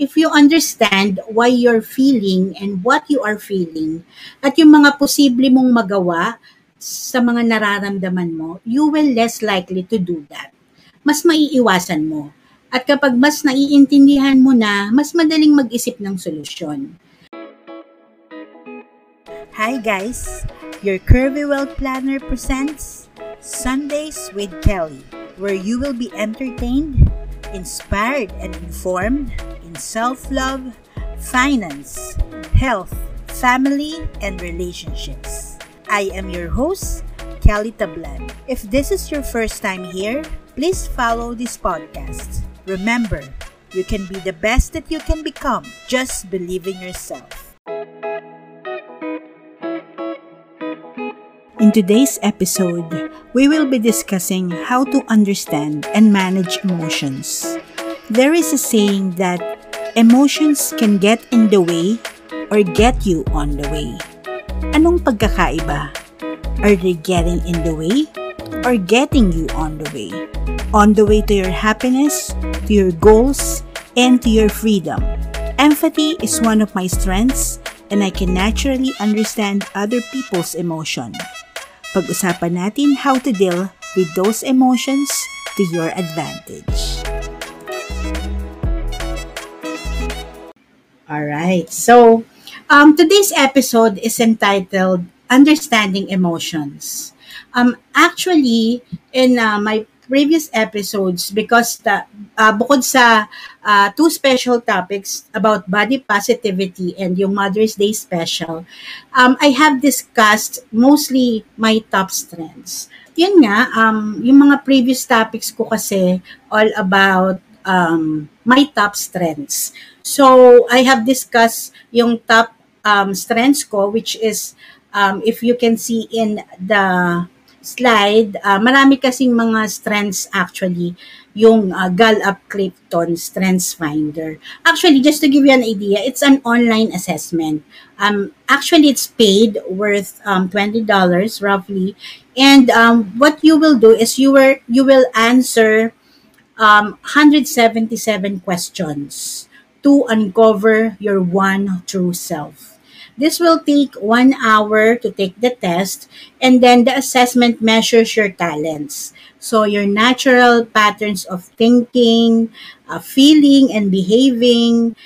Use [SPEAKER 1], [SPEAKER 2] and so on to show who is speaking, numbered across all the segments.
[SPEAKER 1] if you understand why you're feeling and what you are feeling at yung mga posible mong magawa sa mga nararamdaman mo, you will less likely to do that. Mas maiiwasan mo. At kapag mas naiintindihan mo na, mas madaling mag-isip ng solusyon.
[SPEAKER 2] Hi guys! Your Curvy World Planner presents Sundays with Kelly, where you will be entertained, inspired, and informed in self love, finance, health, family, and relationships. I am your host, Kelly Tablan. If this is your first time here, please follow this podcast. Remember, you can be the best that you can become. Just believe in yourself. In today's episode, we will be discussing how to understand and manage emotions. There is a saying that emotions can get in the way or get you on the way. Anong pagkakaiba? Are they getting in the way or getting you on the way? On the way to your happiness, to your goals, and to your freedom. Empathy is one of my strengths and I can naturally understand other people's emotion. Pag-usapan natin how to deal with those emotions to your advantage.
[SPEAKER 1] All right. So, um, today's episode is entitled Understanding Emotions. Um, actually, in uh, my previous episodes because the, uh, bukod sa uh, two special topics about body positivity and yung Mother's Day special, um, I have discussed mostly my top strengths. Yun nga, um, yung mga previous topics ko kasi all about um, my top strengths. So, I have discussed yung top um, strengths ko which is um, if you can see in the slide, uh, marami kasing mga strengths actually yung uh, Gallup Clifton Strengths Finder. Actually, just to give you an idea, it's an online assessment. Um, actually, it's paid worth um, $20 roughly. And um, what you will do is you, were, you will answer um, 177 questions to uncover your one true self. This will take one hour to take the test, and then the assessment measures your talents. So, your natural patterns of thinking, uh, feeling, and behaving.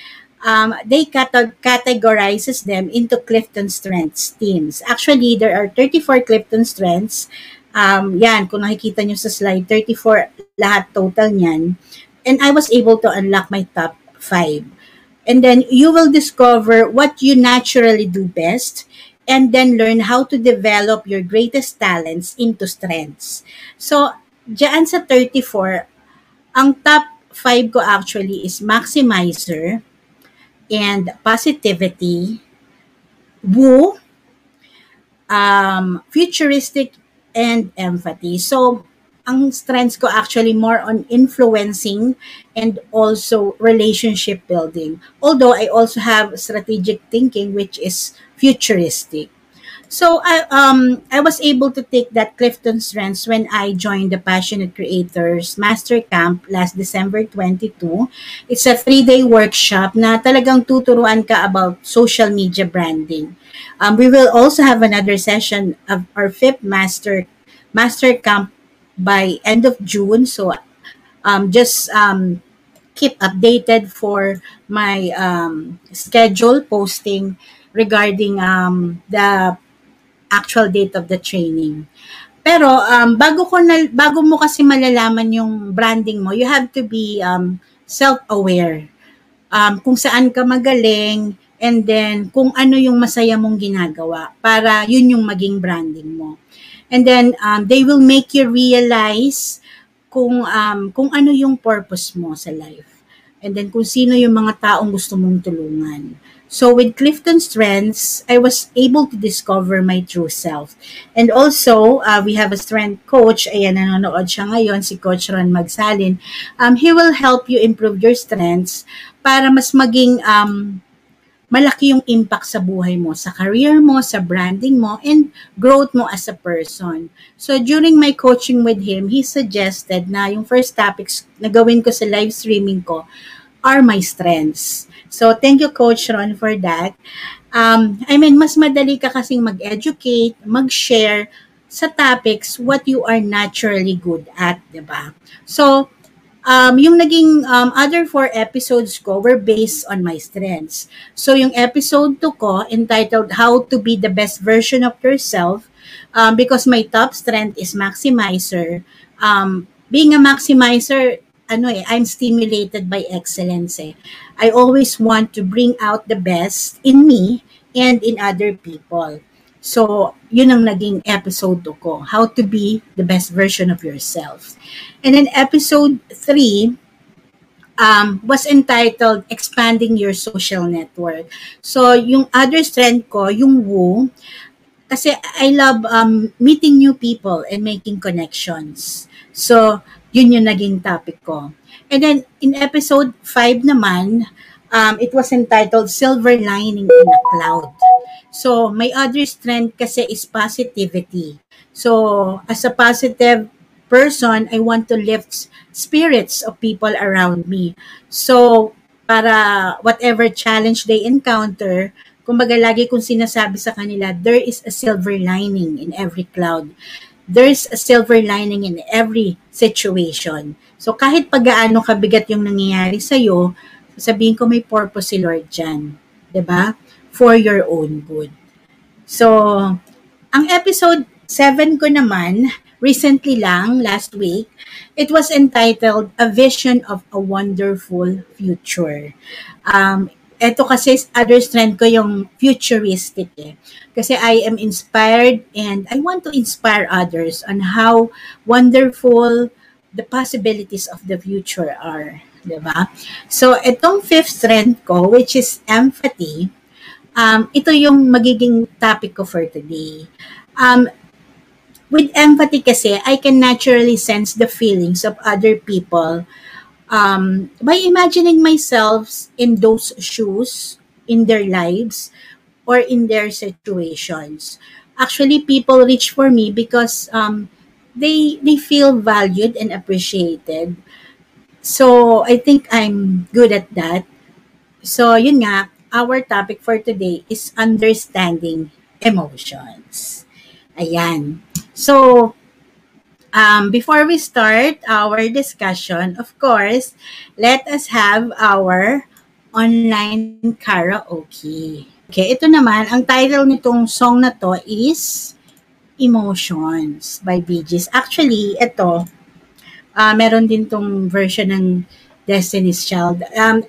[SPEAKER 1] Um, they cate- categorizes them into Clifton Strengths teams. Actually, there are 34 Clifton Strengths. Um, yan, kung nakikita nyo sa slide, 34 lahat total niyan. And I was able to unlock my top 5. And then you will discover what you naturally do best and then learn how to develop your greatest talents into strengths. So, dyan sa 34, ang top 5 ko actually is maximizer and positivity, woo, um, futuristic, and empathy. So, ang strengths ko actually more on influencing and also relationship building. Although I also have strategic thinking which is futuristic. So I um I was able to take that Clifton Strengths when I joined the Passionate Creators Master Camp last December 22. It's a three-day workshop na talagang tuturuan ka about social media branding. Um, we will also have another session of our fifth master master camp by end of June. So um, just um, keep updated for my um, schedule posting regarding um, the actual date of the training. Pero um, bago ko na, bago mo kasi malalaman yung branding mo, you have to be um, self-aware. Um, kung saan ka magaling and then kung ano yung masaya mong ginagawa para yun yung maging branding mo. And then um, they will make you realize kung um, kung ano yung purpose mo sa life. And then kung sino yung mga taong gusto mong tulungan. So with Clifton Strengths, I was able to discover my true self. And also, uh, we have a strength coach. Ayan, nanonood siya ngayon, si Coach Ron Magsalin. Um, he will help you improve your strengths para mas maging um, malaki yung impact sa buhay mo, sa career mo, sa branding mo, and growth mo as a person. So, during my coaching with him, he suggested na yung first topics na gawin ko sa live streaming ko, are my strengths. So, thank you, Coach Ron, for that. Um, I mean, mas madali ka kasing mag-educate, mag-share sa topics what you are naturally good at, di ba? So, um, yung naging um, other four episodes ko were based on my strengths. So, yung episode 2 ko, entitled How to be the Best Version of Yourself, um, because my top strength is maximizer, um, being a maximizer, ano eh, I'm stimulated by excellence eh. I always want to bring out the best in me and in other people. So, yun ang naging episode 2 ko, how to be the best version of yourself. And then episode 3 um, was entitled Expanding Your Social Network. So, yung other strength ko, yung woo, kasi I love um, meeting new people and making connections. So, yun yung naging topic ko. And then, in episode 5 naman, um, it was entitled Silver Lining in a Cloud. So, my other strength kasi is positivity. So, as a positive person, I want to lift spirits of people around me. So, para whatever challenge they encounter, kumbaga lagi kong sinasabi sa kanila, there is a silver lining in every cloud. There's a silver lining in every situation. So, kahit pag-aano kabigat yung nangyayari sa'yo, sabihin ko may purpose si Lord dyan. ba? Diba? For your own good. So, ang episode 7 ko naman, recently lang, last week, it was entitled A Vision of a Wonderful Future. Um, ito kasi other strand ko yung futuristic eh. Kasi I am inspired and I want to inspire others on how wonderful the possibilities of the future are. Diba? So, itong fifth strand ko, which is empathy, um, ito yung magiging topic ko for today. Um, with empathy kasi, I can naturally sense the feelings of other people um, by imagining myself in those shoes, in their lives, or in their situations. Actually, people reach for me because um, they they feel valued and appreciated So, I think I'm good at that. So, yun nga, our topic for today is understanding emotions. Ayan. So, um, before we start our discussion, of course, let us have our online karaoke. Okay, ito naman, ang title nitong song na to is Emotions by Bee Gees. Actually, ito, uh, meron din tong version ng Destiny's Child. Um,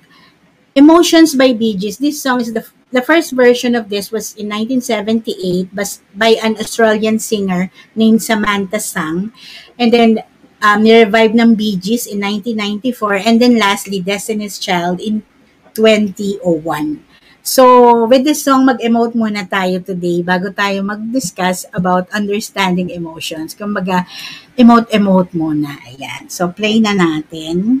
[SPEAKER 1] Emotions by Bee Gees. This song is the the first version of this was in 1978 by, an Australian singer named Samantha Sang. And then um, ni-revive ng Bee Gees in 1994 and then lastly Destiny's Child in 2001. So, with this song, mag-emote muna tayo today bago tayo mag-discuss about understanding emotions. Kumbaga, emote-emote muna. Ayan. So, play na natin.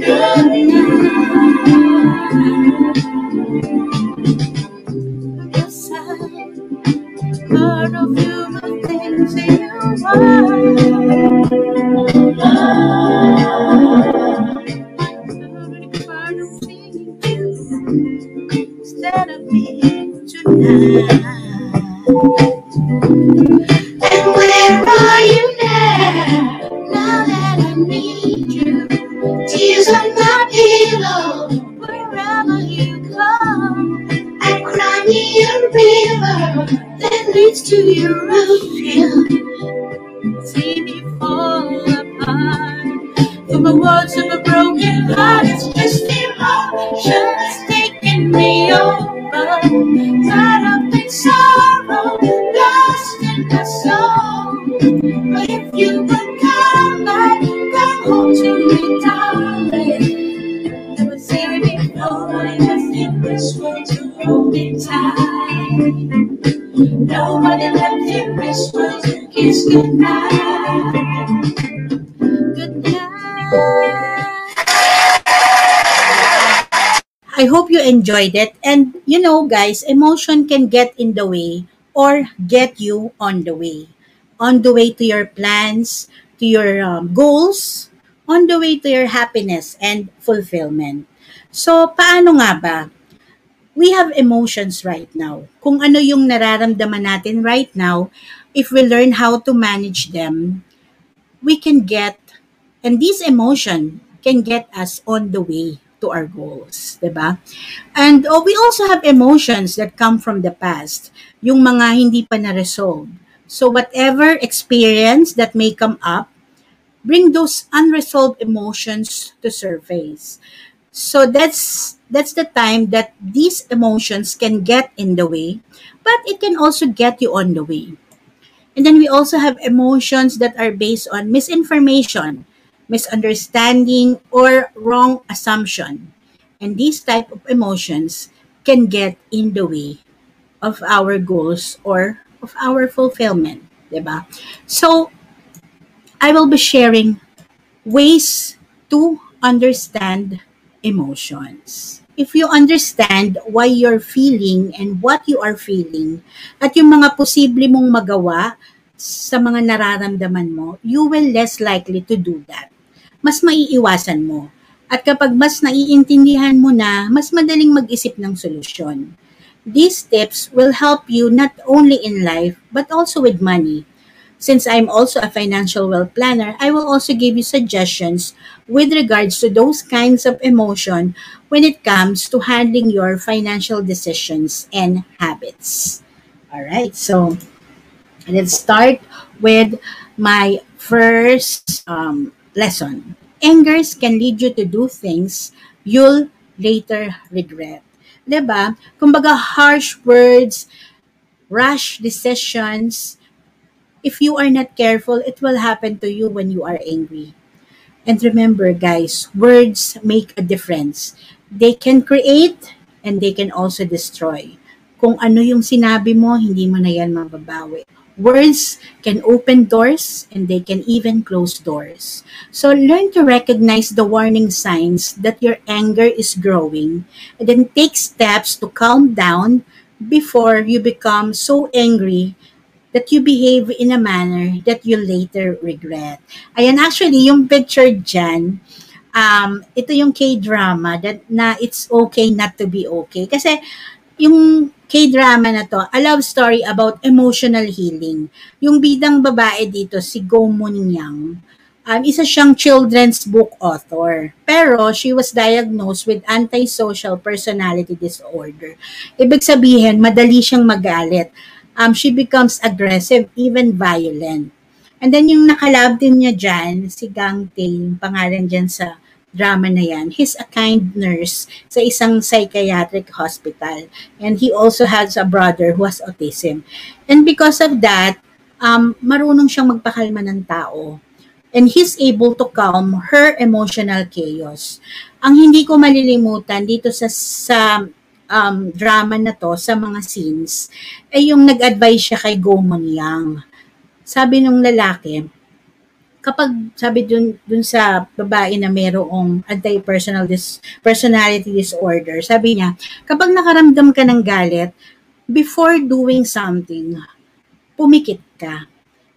[SPEAKER 1] Coming kiss goodnight. Good night. I hope you enjoyed it. And you know, guys, emotion can get in the way or get you on the way. On the way to your plans, to your um, goals, on the way to your happiness and fulfillment. So, paano nga ba? We have emotions right now. Kung ano yung nararamdaman natin right now, if we learn how to manage them, we can get, and this emotion can get us on the way to our goals, 'di ba? And oh, we also have emotions that come from the past, yung mga hindi pa na-resolve. So whatever experience that may come up, bring those unresolved emotions to surface. So that's that's the time that these emotions can get in the way, but it can also get you on the way. And then we also have emotions that are based on misinformation, misunderstanding, or wrong assumption. And these type of emotions can get in the way of our goals or of our fulfillment, 'di ba? So, I will be sharing ways to understand emotions. If you understand why you're feeling and what you are feeling at yung mga posible mong magawa sa mga nararamdaman mo, you will less likely to do that. Mas maiiwasan mo. At kapag mas naiintindihan mo na, mas madaling mag-isip ng solusyon. These tips will help you not only in life, but also with money. Since I'm also a financial wealth planner, I will also give you suggestions with regards to those kinds of emotion when it comes to handling your financial decisions and habits. All right, so let's start with my first um, lesson. Angers can lead you to do things you'll later regret. 'Di ba? Kumbaga harsh words, rash decisions, if you are not careful, it will happen to you when you are angry. And remember, guys, words make a difference. They can create and they can also destroy. Kung ano yung sinabi mo, hindi mo na yan mababawi. Words can open doors and they can even close doors. So learn to recognize the warning signs that your anger is growing and then take steps to calm down before you become so angry that you behave in a manner that you later regret. Ayan, actually, yung picture dyan, um, ito yung K-drama that na it's okay not to be okay. Kasi yung K-drama na to, a love story about emotional healing. Yung bidang babae dito, si Go Moon Yang, um, isa siyang children's book author. Pero she was diagnosed with antisocial personality disorder. Ibig sabihin, madali siyang magalit. Um, she becomes aggressive, even violent. And then yung nakalab din niya dyan, si Gang Tae, yung pangalan dyan sa drama na yan, he's a kind nurse sa isang psychiatric hospital. And he also has a brother who has autism. And because of that, um, marunong siyang magpakalma ng tao. And he's able to calm her emotional chaos. Ang hindi ko malilimutan dito sa, sa um, drama na to, sa mga scenes, ay yung nag-advise siya kay Gomon Yang. Sabi nung lalaki, kapag sabi dun, dun sa babae na mayroong anti-personal dis, personality disorder, sabi niya, kapag nakaramdam ka ng galit, before doing something, pumikit ka.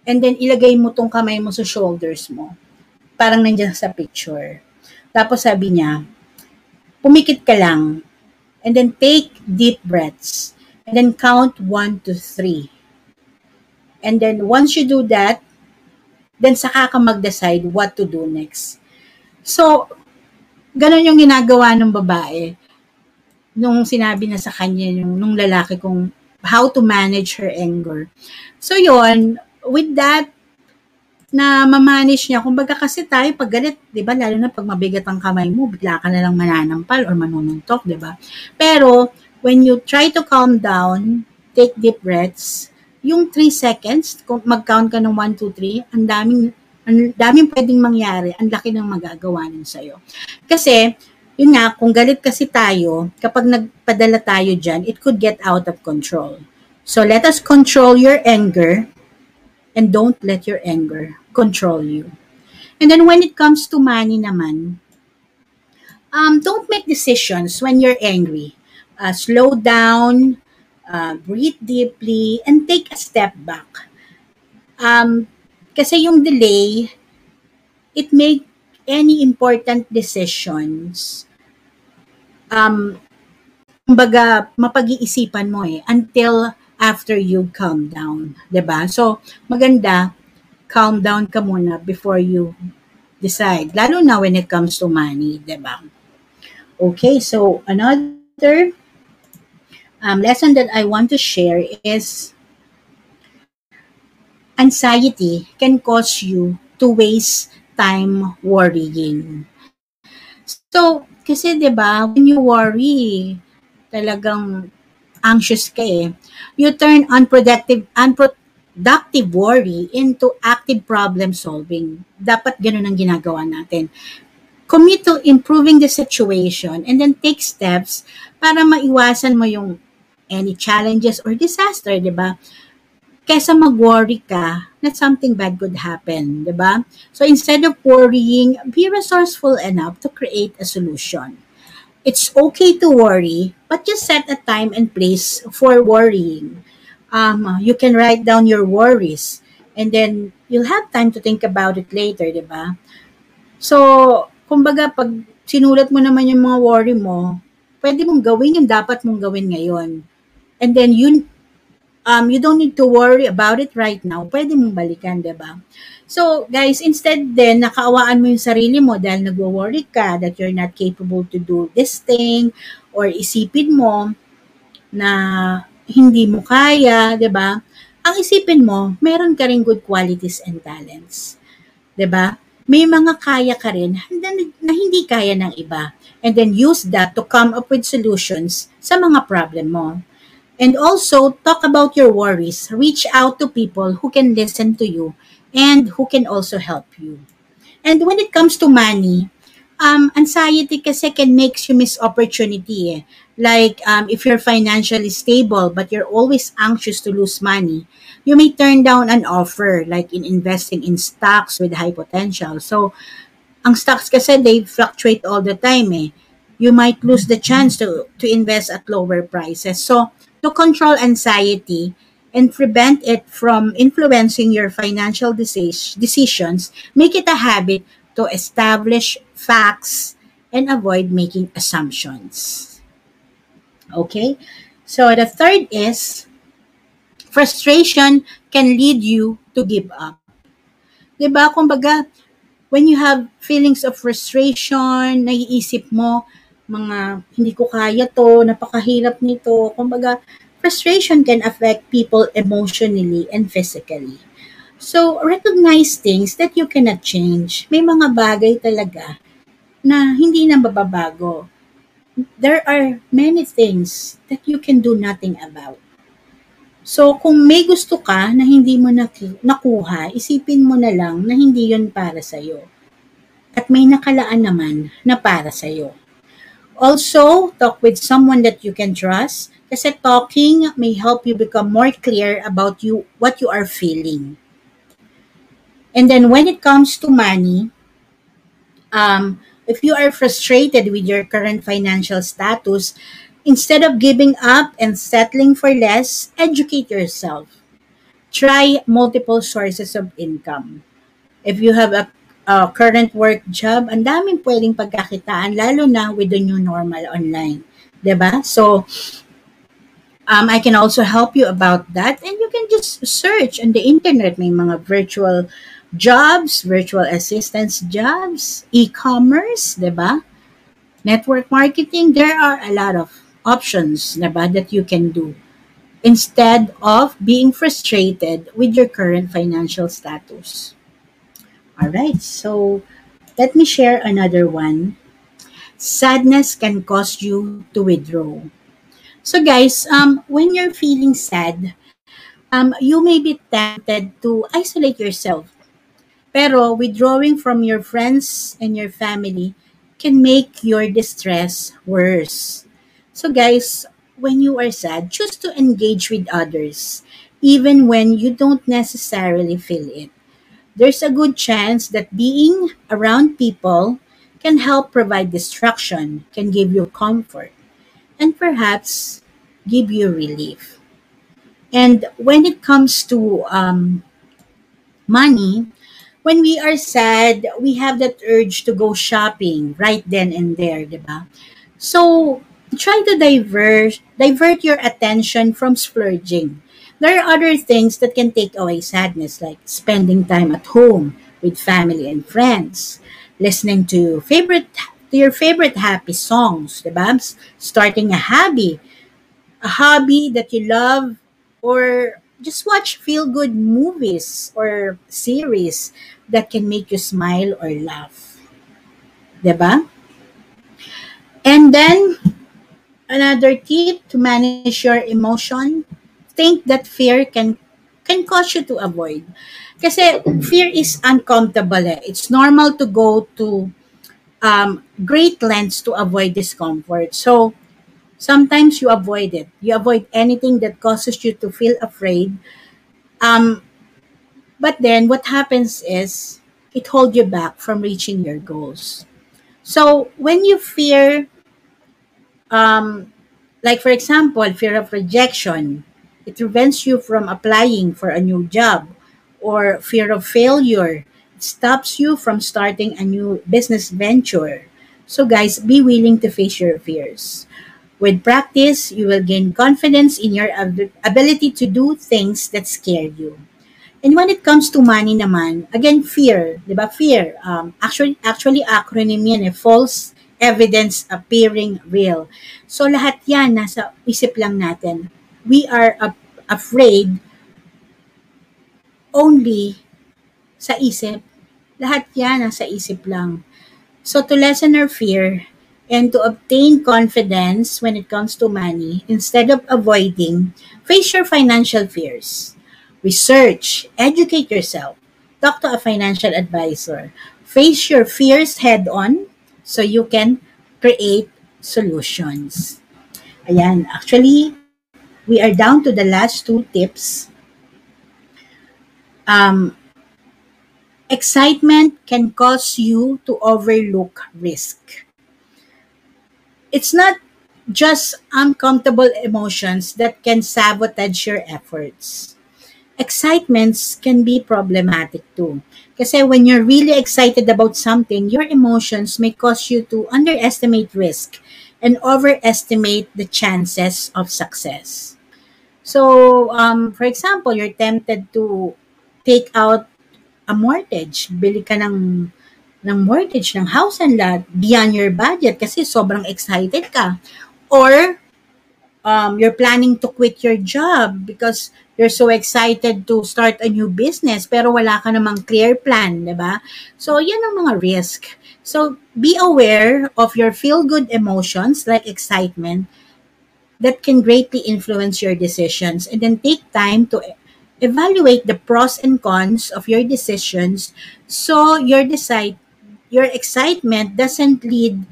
[SPEAKER 1] and then ilagay mo tong kamay mo sa shoulders mo. Parang nandiyan sa picture. Tapos sabi niya, pumikit ka lang, and then take deep breaths, and then count 1 to 3. And then once you do that, then saka ka mag-decide what to do next. So, ganun yung ginagawa ng babae nung sinabi na sa kanya yung nung lalaki kung how to manage her anger. So yon with that na mamanage niya, kumbaga kasi tayo pag galit, 'di ba, lalo na pag mabigat ang kamay mo, bigla ka na lang mananampal or manununtok, 'di ba? Pero when you try to calm down, take deep breaths, yung 3 seconds, kung mag-count ka ng 1 2 3, ang daming ang daming pwedeng mangyari, ang laki ng magagawa nun sa'yo. Kasi, yun nga, kung galit kasi tayo, kapag nagpadala tayo dyan, it could get out of control. So, let us control your anger and don't let your anger control you. And then when it comes to money naman, um, don't make decisions when you're angry. Uh, slow down, uh, breathe deeply, and take a step back. Um, kasi yung delay, it make any important decisions um, kumbaga, mapag-iisipan mo eh, until after you calm down. 'di ba So, maganda, calm down ka muna before you decide. Lalo na when it comes to money, 'di ba Okay, so another um, lesson that I want to share is anxiety can cause you to waste time worrying. So, kasi 'di ba, when you worry, talagang anxious ka eh. You turn unproductive unproductive worry into active problem solving. Dapat ganun ang ginagawa natin. Commit to improving the situation and then take steps para maiwasan mo yung any challenges or disaster, 'di ba? kesa mag-worry ka that something bad could happen, di ba? So instead of worrying, be resourceful enough to create a solution. It's okay to worry, but just set a time and place for worrying. Um, you can write down your worries and then you'll have time to think about it later, di ba? So, kumbaga, pag sinulat mo naman yung mga worry mo, pwede mong gawin yung dapat mong gawin ngayon. And then, yun, um, you don't need to worry about it right now. Pwede mong balikan, di ba? So, guys, instead din, nakaawaan mo yung sarili mo dahil nagwo-worry ka that you're not capable to do this thing or isipin mo na hindi mo kaya, di ba? Ang isipin mo, meron ka rin good qualities and talents. Di ba? May mga kaya ka rin na hindi kaya ng iba. And then use that to come up with solutions sa mga problem mo. And also, talk about your worries. Reach out to people who can listen to you and who can also help you. And when it comes to money, um, anxiety kasi can make you miss opportunity. Eh. Like, um, if you're financially stable but you're always anxious to lose money, you may turn down an offer like in investing in stocks with high potential. So, ang stocks kasi they fluctuate all the time eh. You might lose the chance to, to invest at lower prices. So, to control anxiety and prevent it from influencing your financial decisions, make it a habit to establish facts and avoid making assumptions. Okay? So the third is frustration can lead you to give up. 'Di ba? Kumbaga, when you have feelings of frustration, naiisip mo, mga hindi ko kaya to, napakahirap nito. Kumbaga, frustration can affect people emotionally and physically. So, recognize things that you cannot change. May mga bagay talaga na hindi na mababago. There are many things that you can do nothing about. So, kung may gusto ka na hindi mo nakuha, isipin mo na lang na hindi yon para sa'yo. At may nakalaan naman na para sa'yo. Also, talk with someone that you can trust kasi talking may help you become more clear about you what you are feeling. And then when it comes to money, um, if you are frustrated with your current financial status, instead of giving up and settling for less, educate yourself. try multiple sources of income. If you have a, a current work job, ang daming pwedeng pagkakitaan, lalo na with the new normal online. ba? So, um, I can also help you about that. And you can just search on the internet. May mga virtual jobs, virtual assistance jobs, e-commerce, 'di ba? Network marketing, there are a lot of options 'di ba, that you can do instead of being frustrated with your current financial status. All right. So, let me share another one. Sadness can cause you to withdraw. So guys, um, when you're feeling sad, um, you may be tempted to isolate yourself. Pero withdrawing from your friends and your family can make your distress worse. So guys, when you are sad, choose to engage with others, even when you don't necessarily feel it. There's a good chance that being around people can help provide distraction, can give you comfort, and perhaps give you relief. And when it comes to um, money, when we are sad, we have that urge to go shopping right then and there, diba? So, try to divert divert your attention from splurging. There are other things that can take away sadness, like spending time at home with family and friends, listening to favorite to your favorite happy songs, diba? Starting a hobby, a hobby that you love, or just watch feel good movies or series that can make you smile or laugh. Diba? And then another tip to manage your emotion, think that fear can can cause you to avoid. Kasi fear is uncomfortable. Eh. It's normal to go to um, great lengths to avoid discomfort. So sometimes you avoid it. You avoid anything that causes you to feel afraid. Um, but then what happens is it holds you back from reaching your goals. So when you fear, um, like for example, fear of rejection, it prevents you from applying for a new job, or fear of failure, it stops you from starting a new business venture. So, guys, be willing to face your fears. With practice, you will gain confidence in your ab- ability to do things that scare you. And when it comes to money naman, again, fear, di ba? Fear. Um, actually, actually, acronym yan eh. False evidence appearing real. So, lahat yan nasa isip lang natin. We are a- afraid only sa isip. Lahat yan nasa isip lang. So, to lessen our fear and to obtain confidence when it comes to money, instead of avoiding, face your financial fears. Research, educate yourself, talk to a financial advisor, face your fears head on so you can create solutions. Ayan, actually, we are down to the last two tips. Um, excitement can cause you to overlook risk. It's not just uncomfortable emotions that can sabotage your efforts. Excitements can be problematic too. Kasi when you're really excited about something, your emotions may cause you to underestimate risk and overestimate the chances of success. So, um, for example, you're tempted to take out a mortgage. Bili ka ng, ng mortgage ng house and lot beyond your budget kasi sobrang excited ka. Or, um, you're planning to quit your job because you're so excited to start a new business pero wala ka namang clear plan, di ba? So, yan ang mga risk. So, be aware of your feel-good emotions like excitement that can greatly influence your decisions and then take time to evaluate the pros and cons of your decisions so your decide your excitement doesn't lead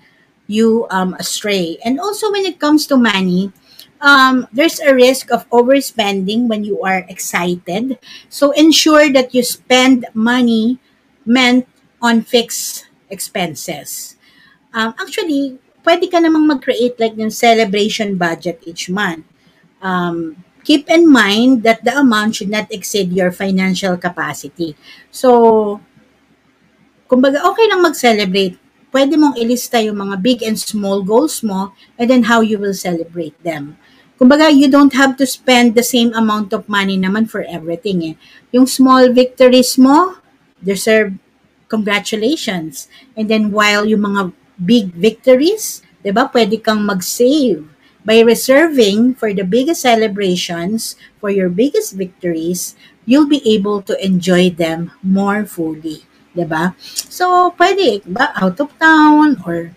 [SPEAKER 1] you um, astray. And also when it comes to money, um, there's a risk of overspending when you are excited. So ensure that you spend money meant on fixed expenses. Um, actually, pwede ka namang mag-create like ng celebration budget each month. Um, keep in mind that the amount should not exceed your financial capacity. So, kumbaga, okay lang mag-celebrate. Pwede mong ilista yung mga big and small goals mo and then how you will celebrate them. Kumbaga, you don't have to spend the same amount of money naman for everything eh. Yung small victories mo, deserve congratulations. And then while yung mga big victories, 'di ba? Pwede kang mag-save by reserving for the biggest celebrations, for your biggest victories, you'll be able to enjoy them more fully. 'Di ba? So, pwede ba out of town or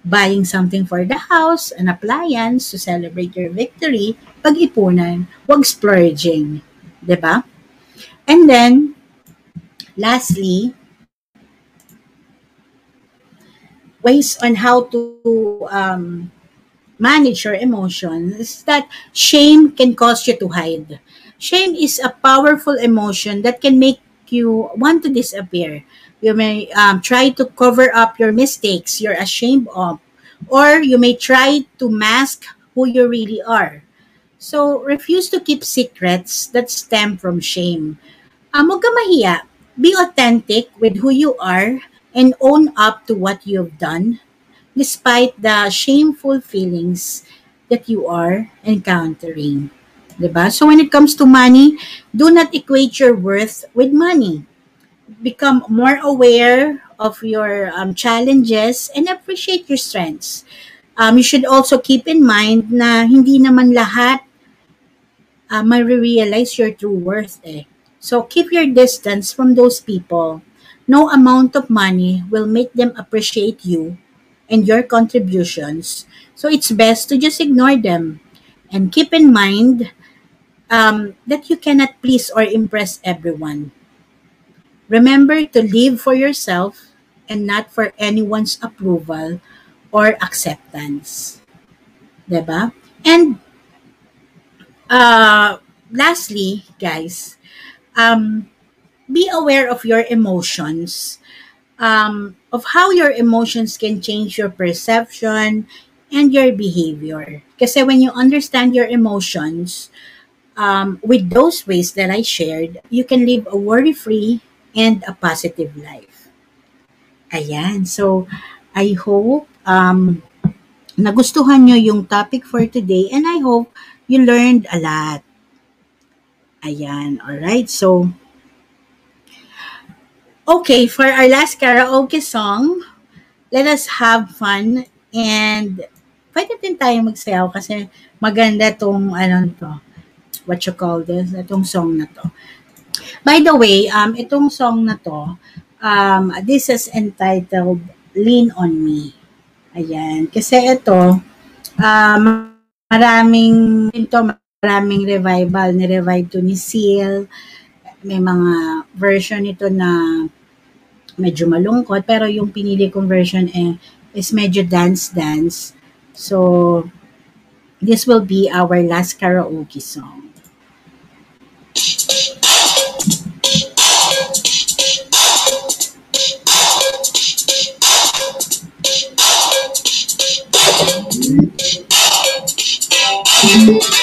[SPEAKER 1] buying something for the house, an appliance to celebrate your victory, pag-ipunan, wag splurging, 'di ba? And then lastly, ways on how to um, manage your emotions is that shame can cause you to hide. Shame is a powerful emotion that can make you want to disappear. You may um, try to cover up your mistakes you're ashamed of, or you may try to mask who you really are. So, refuse to keep secrets that stem from shame. Um, ka mahiya. Be authentic with who you are and own up to what you've done, despite the shameful feelings that you are encountering. Diba? So when it comes to money, do not equate your worth with money. Become more aware of your um, challenges and appreciate your strengths. Um, you should also keep in mind na hindi naman lahat uh, ma-realize your true worth eh. So keep your distance from those people. No amount of money will make them appreciate you and your contributions. So it's best to just ignore them. And keep in mind um, that you cannot please or impress everyone. Remember to live for yourself and not for anyone's approval or acceptance. Diba? And uh, lastly, guys, um, be aware of your emotions, um, of how your emotions can change your perception and your behavior. Kasi when you understand your emotions, um, with those ways that I shared, you can live a worry-free and a positive life. Ayan. So, I hope um, nagustuhan nyo yung topic for today and I hope you learned a lot. Ayan. Alright. So, okay. For our last karaoke song, let us have fun and pwede din tayo magsayaw kasi maganda tong ano to what you call this, itong song na to. By the way, um, itong song na to, um, this is entitled Lean on Me. Ayan. Kasi ito, um, maraming, ito, maraming revival. Ni-revive to ni Seal. May mga version ito na medyo malungkot. Pero yung pinili kong version eh, is medyo dance-dance. So, this will be our last karaoke song. Thank you.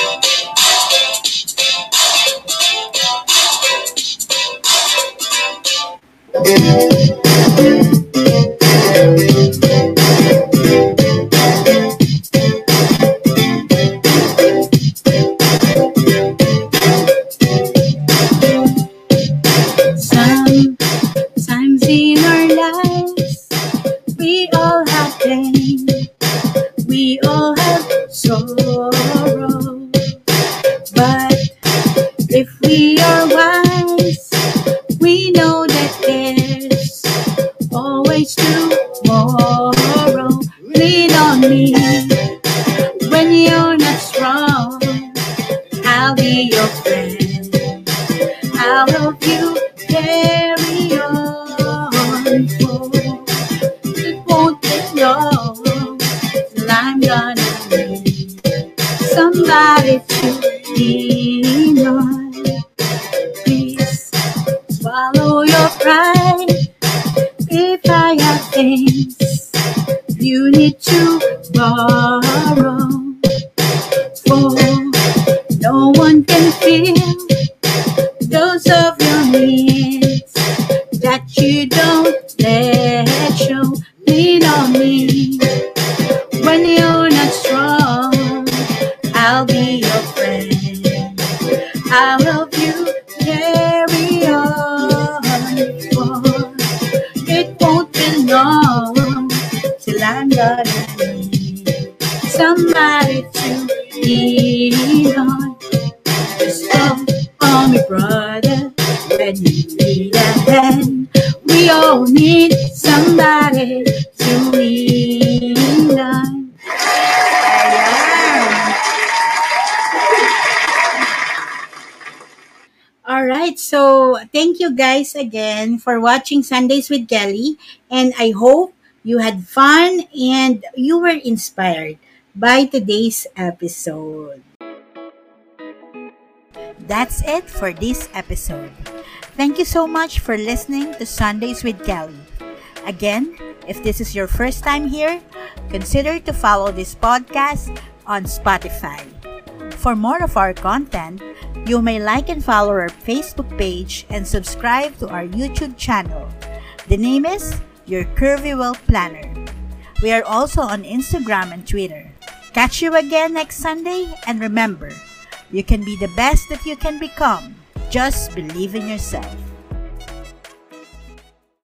[SPEAKER 1] Thank you guys again for watching Sundays with Kelly, and I hope you had fun and you were inspired by today's episode.
[SPEAKER 2] That's it for this episode. Thank you so much for listening to Sundays with Kelly. Again, if this is your first time here, consider to follow this podcast on Spotify. For more of our content, you may like and follow our Facebook page and subscribe to our YouTube channel. The name is Your Curvy Well Planner. We are also on Instagram and Twitter. Catch you again next Sunday and remember, you can be the best that you can become. Just believe in yourself.